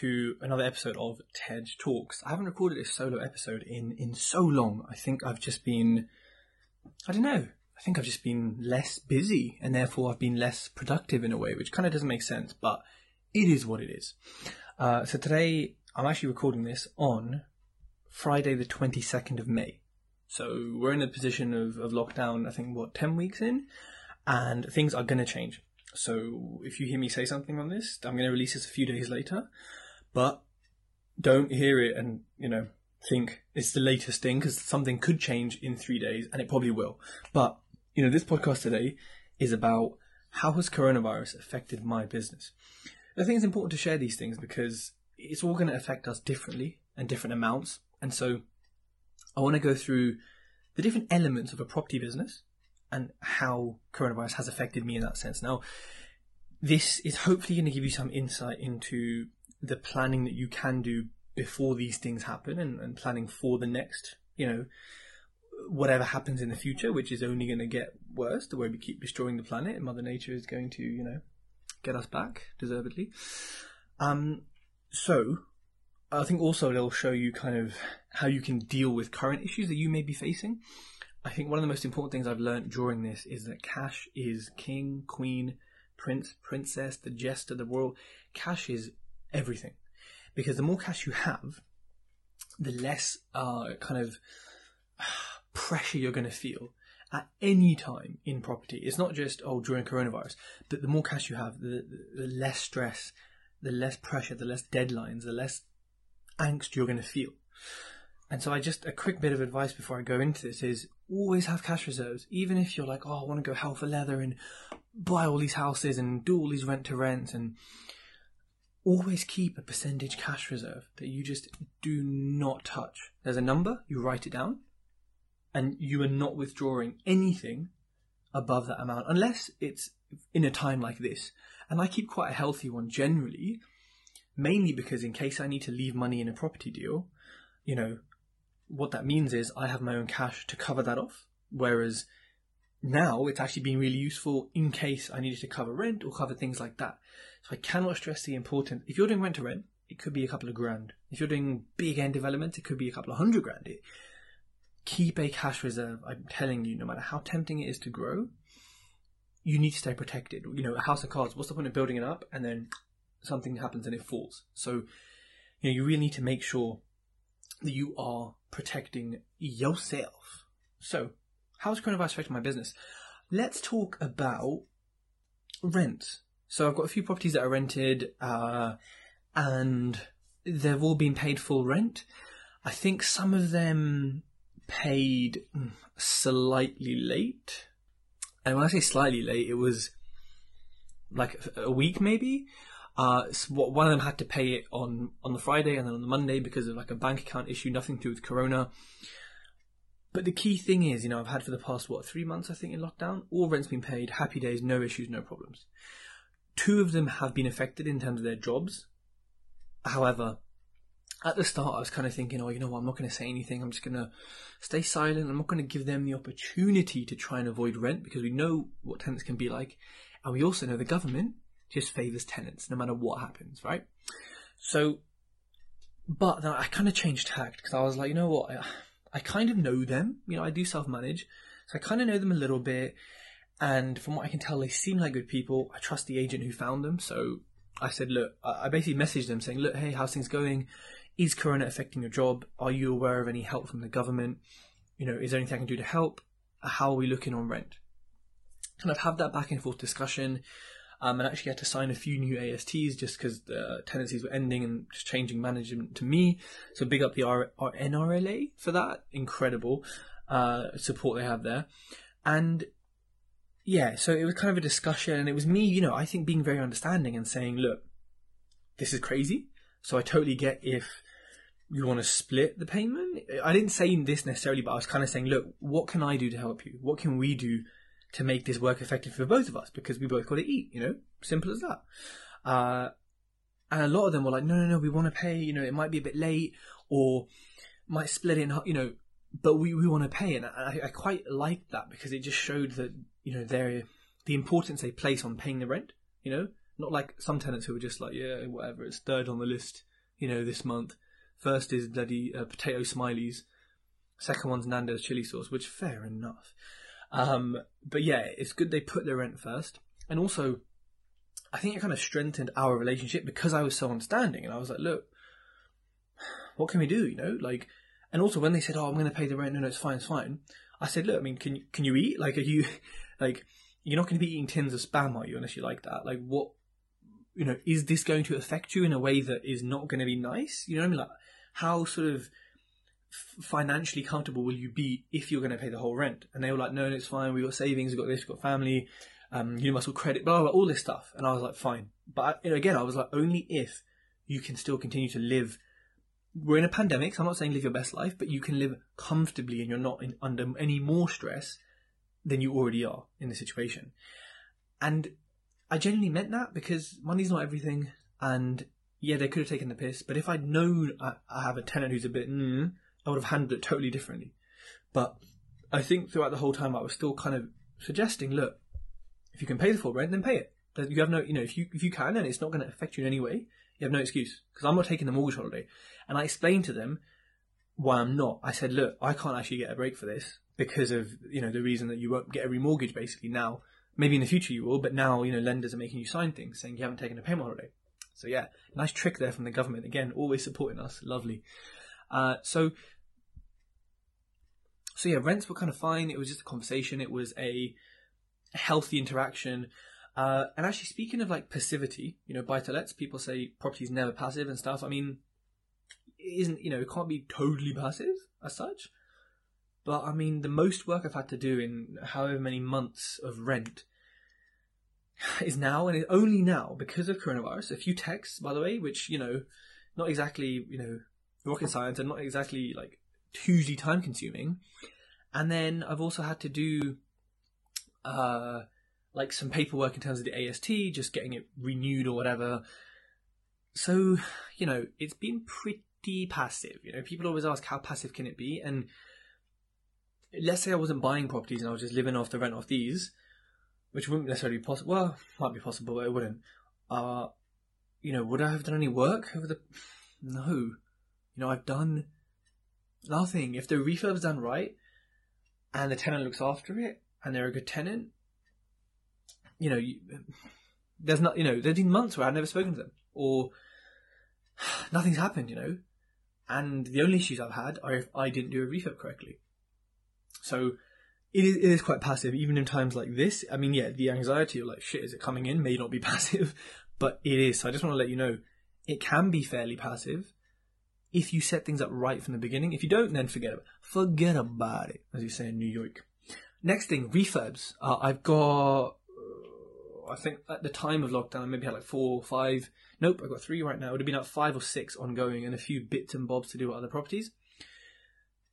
to another episode of Tej Talks. I haven't recorded a solo episode in in so long. I think I've just been I don't know. I think I've just been less busy and therefore I've been less productive in a way, which kind of doesn't make sense, but it is what it is. Uh, so today I'm actually recording this on Friday the 22nd of May. So we're in a position of, of lockdown, I think, what, 10 weeks in? And things are going to change. So if you hear me say something on this, I'm going to release this a few days later. But don't hear it and, you know, think it's the latest thing because something could change in three days and it probably will. But, you know, this podcast today is about how has coronavirus affected my business? I think it's important to share these things because it's all going to affect us differently and different amounts. And so I want to go through the different elements of a property business and how coronavirus has affected me in that sense. Now, this is hopefully going to give you some insight into the planning that you can do before these things happen and, and planning for the next, you know, whatever happens in the future, which is only going to get worse the way we keep destroying the planet. And Mother Nature is going to, you know, get us back deservedly. Um, so I think also it'll show you kind of how you can deal with current issues that you may be facing. I think one of the most important things I've learned during this is that cash is king, queen, prince, princess, the jester, the royal. Cash is everything. Because the more cash you have, the less uh, kind of pressure you're going to feel at any time in property. It's not just, oh, during coronavirus, but the more cash you have, the, the, less stress, the less pressure, the less deadlines, the less angst you're going to feel. And so I just, a quick bit of advice before I go into this is always have cash reserves. Even if you're like, oh, I want to go hell for leather and buy all these houses and do all these rent to rent and always keep a percentage cash reserve that you just do not touch. There's a number, you write it down, and you are not withdrawing anything above that amount unless it's in a time like this. And I keep quite a healthy one generally, mainly because in case I need to leave money in a property deal, you know, what that means is I have my own cash to cover that off. Whereas now it's actually been really useful in case I needed to cover rent or cover things like that. So I cannot stress the importance. If you're doing rent to rent, it could be a couple of grand. If you're doing big end developments, it could be a couple of hundred grand. It, keep a cash reserve. I'm telling you, no matter how tempting it is to grow, you need to stay protected. You know, a house of cards, what's the point of building it up and then something happens and it falls? So, you know, you really need to make sure that you are protecting yourself. So, how's coronavirus affecting my business? Let's talk about rent. So I've got a few properties that are rented, uh, and they've all been paid full rent. I think some of them paid slightly late. And when I say slightly late, it was like a week maybe. Uh, one of them had to pay it on, on the Friday and then on the Monday because of like a bank account issue, nothing to do with Corona. But the key thing is, you know, I've had for the past, what, three months, I think, in lockdown, all rent's been paid, happy days, no issues, no problems. Two of them have been affected in terms of their jobs. However, at the start, I was kind of thinking, oh, you know what, I'm not going to say anything. I'm just going to stay silent. I'm not going to give them the opportunity to try and avoid rent because we know what tenants can be like. And we also know the government just favours tenants no matter what happens, right? So, but I kind of changed tact because I was like, you know what, I, I kind of know them. You know, I do self manage. So I kind of know them a little bit. And from what I can tell, they seem like good people. I trust the agent who found them. So I said, look, I basically messaged them saying, look, hey, how's things going? Is Corona affecting your job? Are you aware of any help from the government? You know, is there anything I can do to help? How are we looking on rent? And I'd have that back and forth discussion. Um, and actually had to sign a few new ASTs just because the tenancies were ending and just changing management to me. So big up the R- R- NRLA for that. Incredible uh, support they have there. And yeah, so it was kind of a discussion, and it was me, you know, I think being very understanding and saying, look, this is crazy. So I totally get if you want to split the payment. I didn't say this necessarily, but I was kind of saying, look, what can I do to help you? What can we do to make this work effective for both of us? Because we both got to eat, you know, simple as that. Uh, and a lot of them were like, no, no, no, we want to pay, you know, it might be a bit late or might split it in, you know, but we, we want to pay. And I, I quite liked that because it just showed that, you know, they're, the importance they place on paying the rent, you know, not like some tenants who are just like, yeah, whatever, it's third on the list, you know, this month. First is bloody uh, potato smileys. Second one's Nando's chili sauce, which fair enough. Um, but yeah, it's good they put their rent first. And also, I think it kind of strengthened our relationship because I was so understanding. And I was like, look, what can we do? You know, like, and also when they said, oh, I'm going to pay the rent, no, no, it's fine, it's fine. I said, look, I mean, can you, can you eat? Like, are you, like, you're not going to be eating tins of spam, are you? Unless you like that. Like, what, you know, is this going to affect you in a way that is not going to be nice? You know what I mean? Like, how sort of financially comfortable will you be if you're going to pay the whole rent? And they were like, no, no it's fine. We've got savings. We've got this. We've got family. Um, universal credit, blah, blah, blah, all this stuff. And I was like, fine. But you know, again, I was like, only if you can still continue to live. We're in a pandemic, so I'm not saying live your best life, but you can live comfortably and you're not in, under any more stress than you already are in the situation. And I genuinely meant that because money's not everything. And yeah, they could have taken the piss. But if I'd known I, I have a tenant who's a bit, mm, I would have handled it totally differently. But I think throughout the whole time, I was still kind of suggesting, look, if you can pay the full rent, then pay it. You have no, you know, if you if you can and it's not going to affect you in any way, you have no excuse because I'm not taking the mortgage holiday. And I explained to them why I'm not. I said, look, I can't actually get a break for this because of you know the reason that you won't get a remortgage basically now. Maybe in the future you will, but now you know lenders are making you sign things saying you haven't taken a payment holiday. So yeah, nice trick there from the government again, always supporting us. Lovely. Uh, so so yeah, rents were kind of fine. It was just a conversation. It was a healthy interaction. Uh, and actually, speaking of like passivity, you know, buy to lets, people say property is never passive and stuff. I mean, it isn't, you know, it can't be totally passive as such. But I mean, the most work I've had to do in however many months of rent is now, and only now because of coronavirus. A few texts, by the way, which, you know, not exactly, you know, rocket science are not exactly like hugely time consuming. And then I've also had to do uh, like some paperwork in terms of the AST, just getting it renewed or whatever. So, you know, it's been pretty passive. You know, people always ask how passive can it be? And let's say I wasn't buying properties and I was just living off the rent off these, which wouldn't necessarily be possible. Well, might be possible, but it wouldn't. Uh, you know, would I have done any work over the? No. You know, I've done nothing. If the refurb's done right, and the tenant looks after it, and they're a good tenant, you know, you, there's not, you know, there's been months where I've never spoken to them or nothing's happened, you know, and the only issues I've had are if I didn't do a refurb correctly. So it is, it is quite passive, even in times like this. I mean, yeah, the anxiety of like, shit, is it coming in? May not be passive, but it is. So I just want to let you know, it can be fairly passive if you set things up right from the beginning. If you don't, then forget about it. Forget about it, as you say in New York. Next thing, refurbs. Uh, I've got, uh, I think at the time of lockdown, I maybe had like four or five. Nope, I've got three right now. It would have been like five or six ongoing and a few bits and bobs to do with other properties.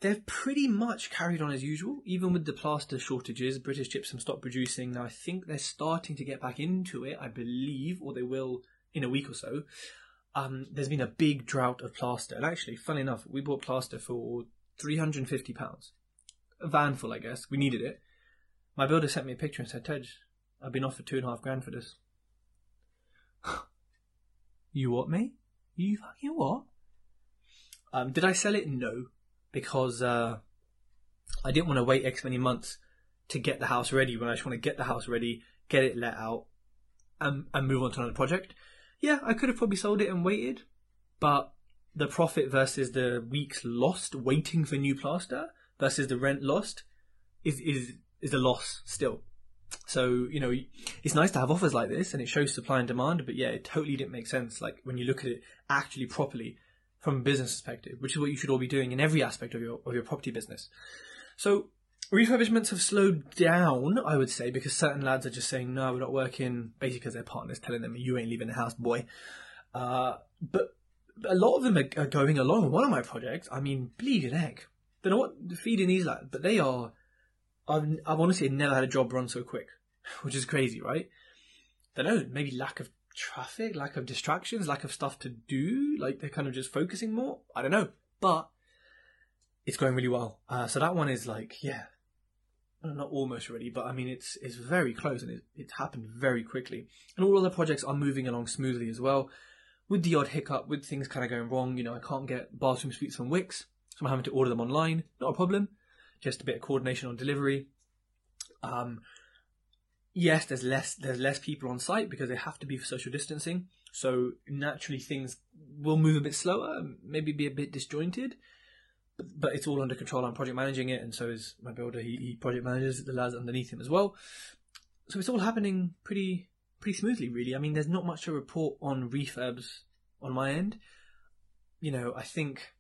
They've pretty much carried on as usual, even with the plaster shortages. British Gypsum stopped producing. Now I think they're starting to get back into it, I believe, or they will in a week or so. Um, there's been a big drought of plaster, and actually, funny enough, we bought plaster for three hundred and fifty pounds a van full, I guess. We needed it. My builder sent me a picture and said, Tej, I've been offered two and a half grand for this. you what, mate? You fucking what? Um, did I sell it? No, because uh, I didn't want to wait X many months to get the house ready. When I just want to get the house ready, get it let out, and, and move on to another project. Yeah, I could have probably sold it and waited, but the profit versus the weeks lost waiting for new plaster versus the rent lost is is is a loss still. So you know, it's nice to have offers like this, and it shows supply and demand. But yeah, it totally didn't make sense. Like when you look at it actually properly from a business perspective, which is what you should all be doing in every aspect of your of your property business. So refurbishments have slowed down, I would say, because certain lads are just saying, "No, we're not working," basically because their partner's telling them, "You ain't leaving the house, boy." Uh, but a lot of them are, are going along. One of my projects, I mean, bleeding egg. Don't know what feeding these lads, but they are. I've, I've honestly never had a job run so quick, which is crazy, right? Don't know, maybe lack of traffic, lack of distractions, lack of stuff to do. Like they're kind of just focusing more. I don't know, but it's going really well. Uh, so that one is like, yeah, not almost ready, but I mean it's it's very close and it, it happened very quickly. And all other projects are moving along smoothly as well, with the odd hiccup, with things kind of going wrong. You know, I can't get bathroom suites from Wickes, so I'm having to order them online. Not a problem, just a bit of coordination on delivery. Um, yes, there's less there's less people on site because they have to be for social distancing. So naturally, things will move a bit slower, maybe be a bit disjointed but it's all under control. I'm project managing it, and so is my builder. He, he project manages the lads underneath him as well. So it's all happening pretty pretty smoothly, really. I mean, there's not much to report on refurbs on my end. You know, I think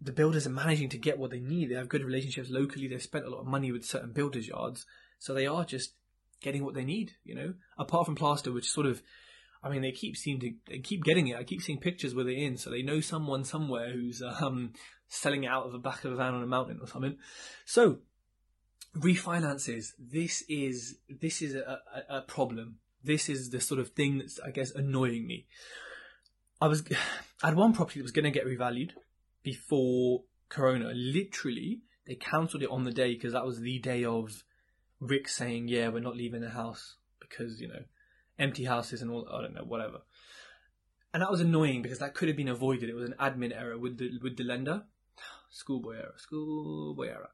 the builders are managing to get what they need. They have good relationships locally. They've spent a lot of money with certain builders' yards, so they are just getting what they need. You know, apart from plaster, which sort of I mean, they keep seem to they keep getting it. I keep seeing pictures where they're in, so they know someone somewhere who's um, selling it out of the back of a van on a mountain or something. So refinances. This is this is a, a, a problem. This is the sort of thing that's I guess annoying me. I was I had one property that was going to get revalued before Corona. Literally, they cancelled it on the day because that was the day of RICS saying, "Yeah, we're not leaving the house because you know." empty houses and all I don't know whatever. And that was annoying because that could have been avoided. It was an admin error with the with the lender, schoolboy era, schoolboy era.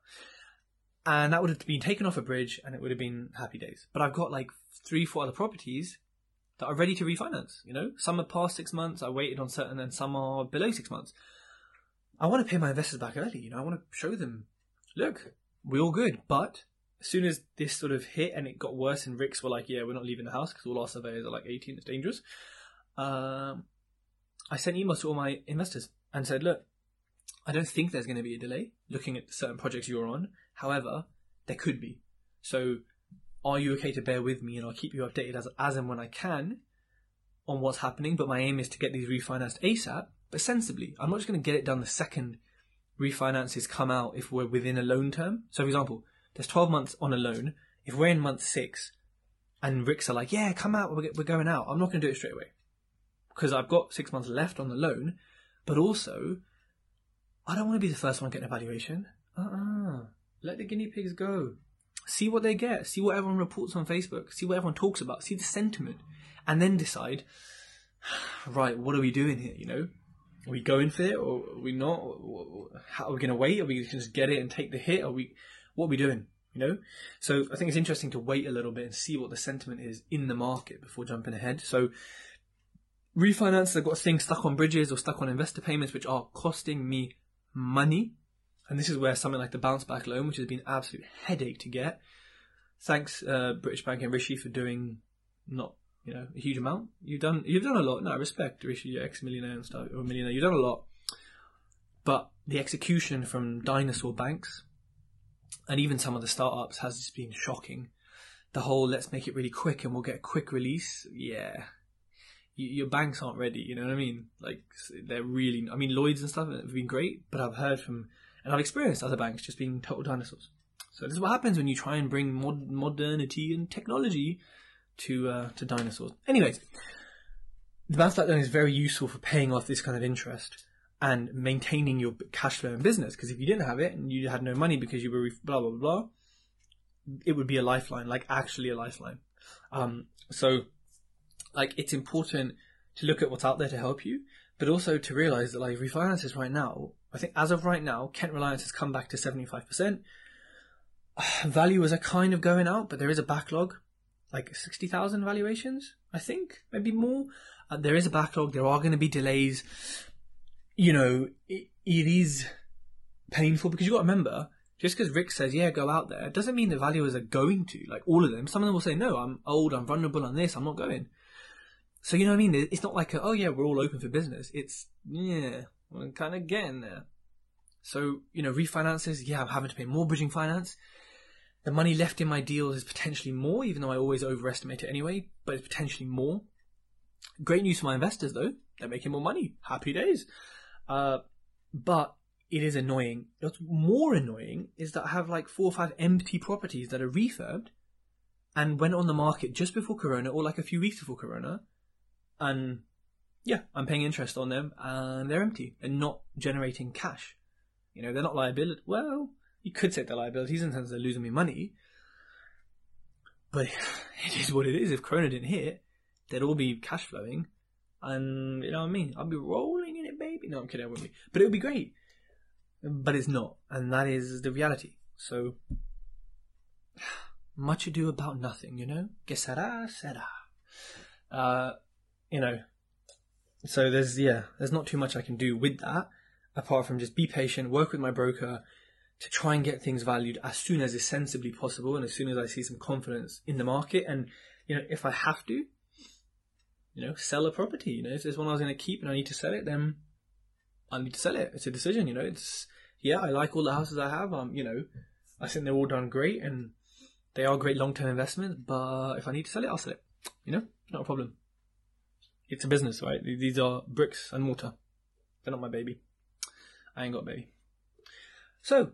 and that would have been taken off a bridge, and it would have been happy days. But I've got like three, four other properties that are ready to refinance. You know, some are past six months. I waited on certain, and some are below six months. I want to pay my investors back early. You know, I want to show them, look, we're all good, but as soon as this sort of hit and it got worse, and RICS were like, "Yeah, we're not leaving the house because all our surveyors are like 18. It's dangerous." Um, I sent emails to all my investors and said, "Look, I don't think there's going to be a delay looking at certain projects you're on. However, there could be. So, are you okay to bear with me, and I'll keep you updated as as and when I can on what's happening. But my aim is to get these refinanced ASAP, but sensibly. I'm not just going to get it done the second refinances come out if we're within a loan term. So, for example." there's 12 months on a loan. If we're in month six and RICS are like, yeah, come out, we're, we're going out, I'm not going to do it straight away because I've got six months left on the loan, but also I don't want to be the first one getting a valuation. Uh-uh. Let the guinea pigs go. See what they get. See what everyone reports on Facebook. See what everyone talks about. See the sentiment, and then decide. Right, what are we doing here? You know, are we going for it or are we not? How are we going to wait? Are we going to just get it and take the hit? Are we? what are we doing? You know, so I think it's interesting to wait a little bit and see what the sentiment is in the market before jumping ahead. So refinance, they've got things stuck on bridges or stuck on investor payments, which are costing me money. And this is where something like the bounce back loan, which has been an absolute headache to get. Thanks, uh, British Bank and Rishi for doing not you know a huge amount. You've done you've done a lot. No, I respect Rishi, you're ex millionaire and stuff or millionaire. You've done a lot, but the execution from dinosaur banks and even some of the startups has just been shocking. The whole let's make it really quick and we'll get a quick release. Yeah, your banks aren't ready. You know what I mean? Like they're really. I mean, Lloyd's and stuff have been great, but I've heard from and I've experienced other banks just being total dinosaurs. So this is what happens when you try and bring mod- modernity and technology to uh, to dinosaurs. Anyways, the bounce back loan is very useful for paying off this kind of interest and maintaining your cash flow in business. Because if you didn't have it and you had no money because you were blah blah blah, it would be a lifeline, like actually a lifeline. Um, so, like, it's important to look at what's out there to help you, but also to realize that like refinances right now, I think as of right now, Kent Reliance has come back to seventy five percent. Valuers are kind of going out, but there is a backlog, like sixty thousand valuations, I think, maybe more. Uh, there is a backlog. There are going to be delays you know, it, it is painful because you got to remember, just because RICS says, yeah, go out there, doesn't mean the valuers are going to. Like, all of them. Some of them will say, no, I'm old, I'm vulnerable on this, I'm not going. So, you know what I mean? It's not like, a, oh, yeah, we're all open for business. It's, yeah, we're kind of getting there. So, you know, refinances, yeah, I'm having to pay more bridging finance. The money left in my deals is potentially more, even though I always overestimate it anyway, but it's potentially more. Great news for my investors though. They're making more money. Happy days. Uh, but it is annoying. What's more annoying is that I have like four or five empty properties that are refurbed and went on the market just before Corona or like a few weeks before Corona. And yeah, I'm paying interest on them and they're empty and not generating cash. You know, they're not liability. Well, you could say they're liabilities in terms of losing me money. But it is what it is. If Corona didn't hit, they'd all be cash flowing. And you know what I mean? I'd be rolling in it, baby. No, I'm kidding, I won't be. But it would be great. But it's not. And that is the reality. So, much ado about nothing, you know? Que sera, sera. Uh, you know, so there's, yeah, there's not too much I can do with that apart from just be patient, work with my broker to try and get things valued as soon as is sensibly possible and as soon as I see some confidence in the market. And, you know, if I have to, you know, sell a property, you know, if there's one I was going to keep and I need to sell it, then I need to sell it. It's a decision, you know, it's, yeah, I like all the houses I have. Um, you know, I think they're all done great and they are great long-term investments, but if I need to sell it, I'll sell it. You know, not a problem. It's a business, right? These are bricks and mortar. They're not my baby. I ain't got a baby. So,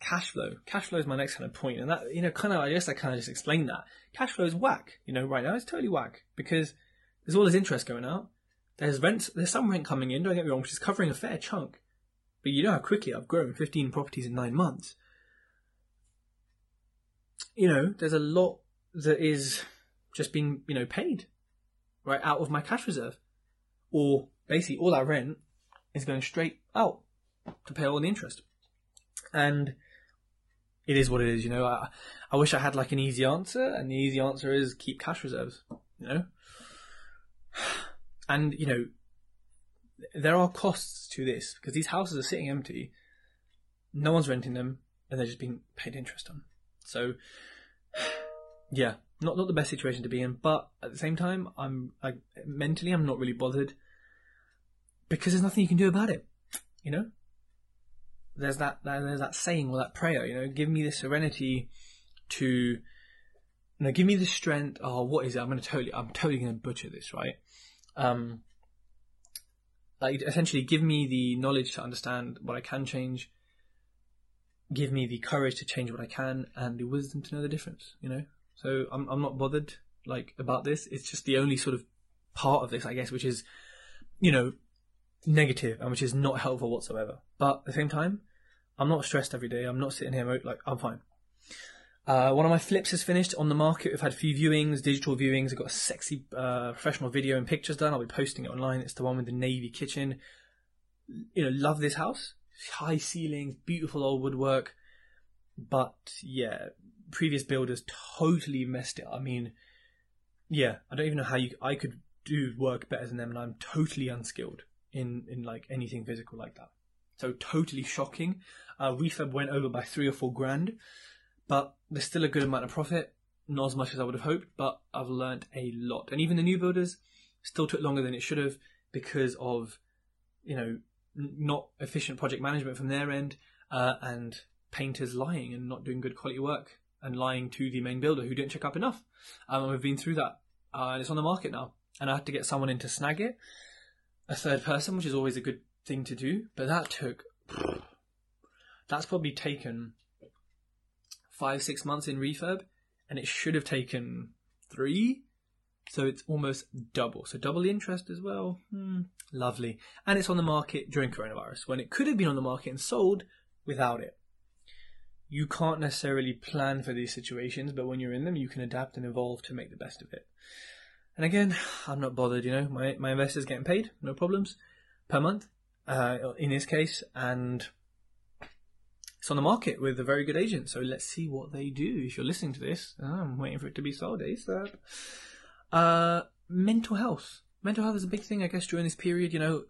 cash flow. Cash flow is my next kind of point, and that you know, kind of, I guess I kind of just explained that. Cash flow is whack. You know, right now it's totally whack because there's all this interest going out. There's rent. There's some rent coming in. Don't get me wrong, which is covering a fair chunk. But you know how quickly I've grown 15 properties in nine months. You know, there's a lot that is just being, you know, paid right out of my cash reserve. Or basically all that rent is going straight out to pay all the interest. And it is what it is, you know. I, I wish I had like an easy answer, and the easy answer is keep cash reserves, you know. And, you know, there are costs to this because these houses are sitting empty, no one's renting them, and they're just being paid interest on. So, yeah, not not the best situation to be in, but at the same time, I'm I, mentally I'm not really bothered because there's nothing you can do about it. You know, there's that there's that saying or that prayer. You know, give me the serenity to, you know, give me the strength. Oh, what is it? I'm gonna totally I'm totally gonna butcher this, right? Um, like essentially give me the knowledge to understand what I can change, give me the courage to change what I can, and the wisdom to know the difference. You know, so I'm I'm not bothered like about this. It's just the only sort of part of this, I guess, which is, you know, negative and which is not helpful whatsoever. But at the same time, I'm not stressed every day. I'm not sitting here like I'm fine. Uh, one of my flips is finished on the market. We've had a few viewings, digital viewings. I've got a sexy uh, professional video and pictures done. I'll be posting it online. It's the one with the navy kitchen. You know, love this house. High ceilings, beautiful old woodwork. But yeah, previous builders totally messed it. I mean, yeah, I don't even know how you. I could do work better than them, and I'm totally unskilled in in like anything physical like that. So totally shocking. Uh, refurb went over by three or four grand but there's still a good amount of profit. Not as much as I would have hoped, but I've learned a lot. And even the new builders still took longer than it should have because of, you know, not efficient project management from their end uh, and painters lying and not doing good quality work and lying to the main builder who didn't check up enough. Um, we've been through that. Uh, and it's on the market now. And I had to get someone in to snag it, a third person, which is always a good thing to do. But that took, that's probably taken five, six months in refurb, and it should have taken three. So it's almost double. So double the interest as well. Hmm, lovely. And it's on the market during coronavirus, when it could have been on the market and sold without it. You can't necessarily plan for these situations, but when you're in them, you can adapt and evolve to make the best of it. And again, I'm not bothered, you know, my, my investor's getting paid, no problems, per month, uh, in this case, and it's on the market with a very good agent. So let's see what they do. If you're listening to this, oh, I'm waiting for it to be sold ASAP. Uh, mental health. Mental health is a big thing, I guess, during this period. You know,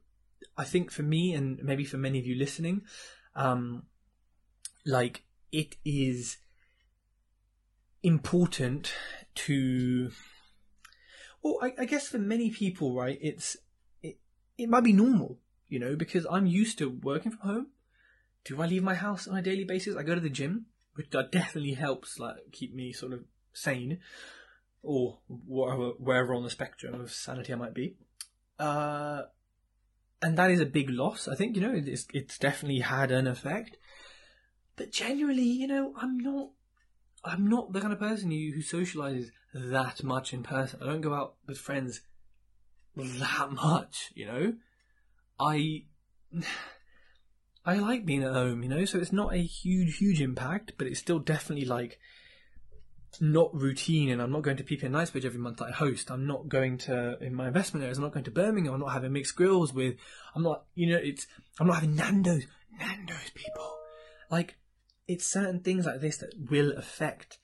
I think for me and maybe for many of you listening, um, like it is important to. Well, I, I guess for many people, right, it's it, it might be normal, you know, because I'm used to working from home do I leave my house on a daily basis? I go to the gym, which definitely helps like keep me sort of sane. or wherever, wherever on the spectrum of sanity I might be. Uh, and that is a big loss. I think, you know, it's, it's definitely had an effect. But generally, you know, I'm not, I'm not the kind of person who, who socializes that much in person. I don't go out with friends that much, you know. I, I like being at home, you know, so it's not a huge, huge impact, but it's still definitely like not routine and I'm not going to PP and Knightsbridge every month that I host. I'm not going to, in my investment areas, I'm not going to Birmingham. I'm not having mixed grills with, I'm not, you know, it's, I'm not having Nando's. Nando's people. Like, it's certain things like this that will affect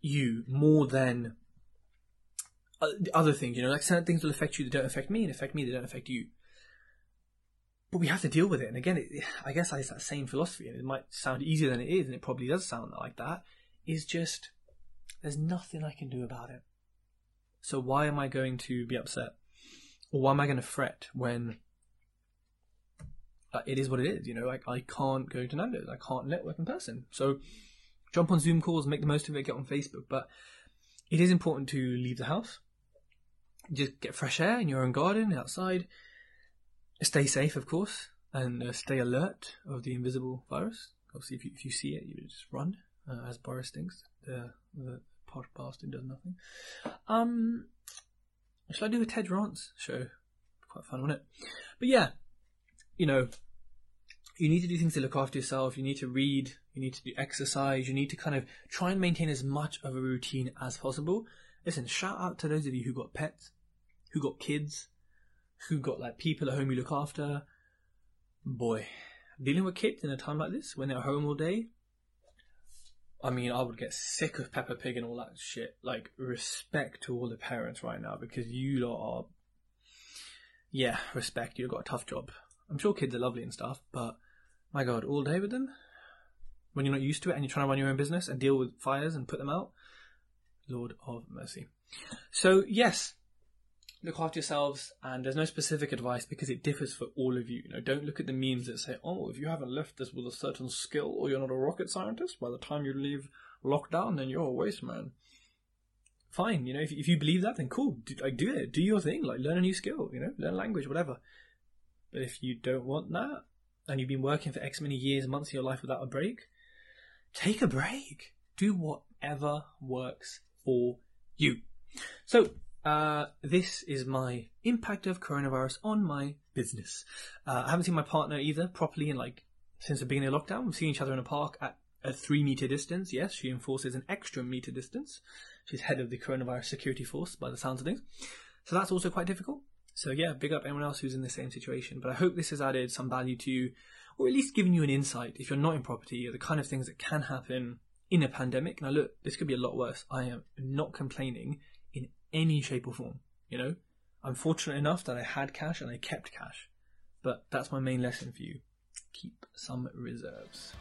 you more than uh, other things, you know, like certain things will affect you that don't affect me and affect me that don't affect you. But we have to deal with it. And again, it, I guess it's that same philosophy and it might sound easier than it is and it probably does sound like that is just there's nothing I can do about it. So why am I going to be upset? Or why am I going to fret when it is what it is? You know, like I can't go to Nando's, I can't network in person. So jump on Zoom calls, make the most of it, get on Facebook. But it is important to leave the house, just get fresh air in your own garden, outside. Stay safe, of course, and uh, stay alert of the invisible virus. Obviously, if you, if you see it, you just run, uh, as Boris thinks. The, the pod bastard does nothing. Um, shall I do a Ted Rants show? Quite fun, wouldn't it? But yeah, you know, you need to do things to look after yourself. You need to read. You need to do exercise. You need to kind of try and maintain as much of a routine as possible. Listen, shout out to those of you who got pets, who got kids, who got like people at home you look after. Boy, dealing with kids in a time like this when they're home all day, I mean, I would get sick of Peppa Pig and all that shit. Like, respect to all the parents right now because you lot are. Yeah, respect. You've got a tough job. I'm sure kids are lovely and stuff, but my god, all day with them? When you're not used to it and you're trying to run your own business and deal with fires and put them out? Lord of mercy. So, yes, look after yourselves and there's no specific advice because it differs for all of you. You know don't look at the memes that say oh if you haven't left this with a certain skill or you're not a rocket scientist by the time you leave lockdown then you're a waste man. Fine you know if, if you believe that then cool. Do, like, do it. Do your thing. Like learn a new skill you know learn language whatever. But if you don't want that and you've been working for x many years months of your life without a break take a break. Do whatever works for you. So uh, this is my impact of coronavirus on my business. Uh, I haven't seen my partner either properly in like since the beginning of lockdown. We've seen each other in a park at a three meter distance. Yes, she enforces an extra meter distance. She's head of the coronavirus security force by the sounds of things. So that's also quite difficult. So yeah, big up anyone else who's in the same situation. But I hope this has added some value to you, or at least given you an insight if you're not in property, the kind of things that can happen in a pandemic. Now look, this could be a lot worse. I am not complaining any shape or form. You know, I'm fortunate enough that I had cash and I kept cash. But that's my main lesson for you. Keep some reserves.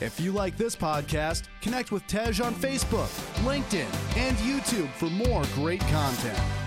If you like this podcast, connect with Tej on Facebook, LinkedIn, and YouTube for more great content.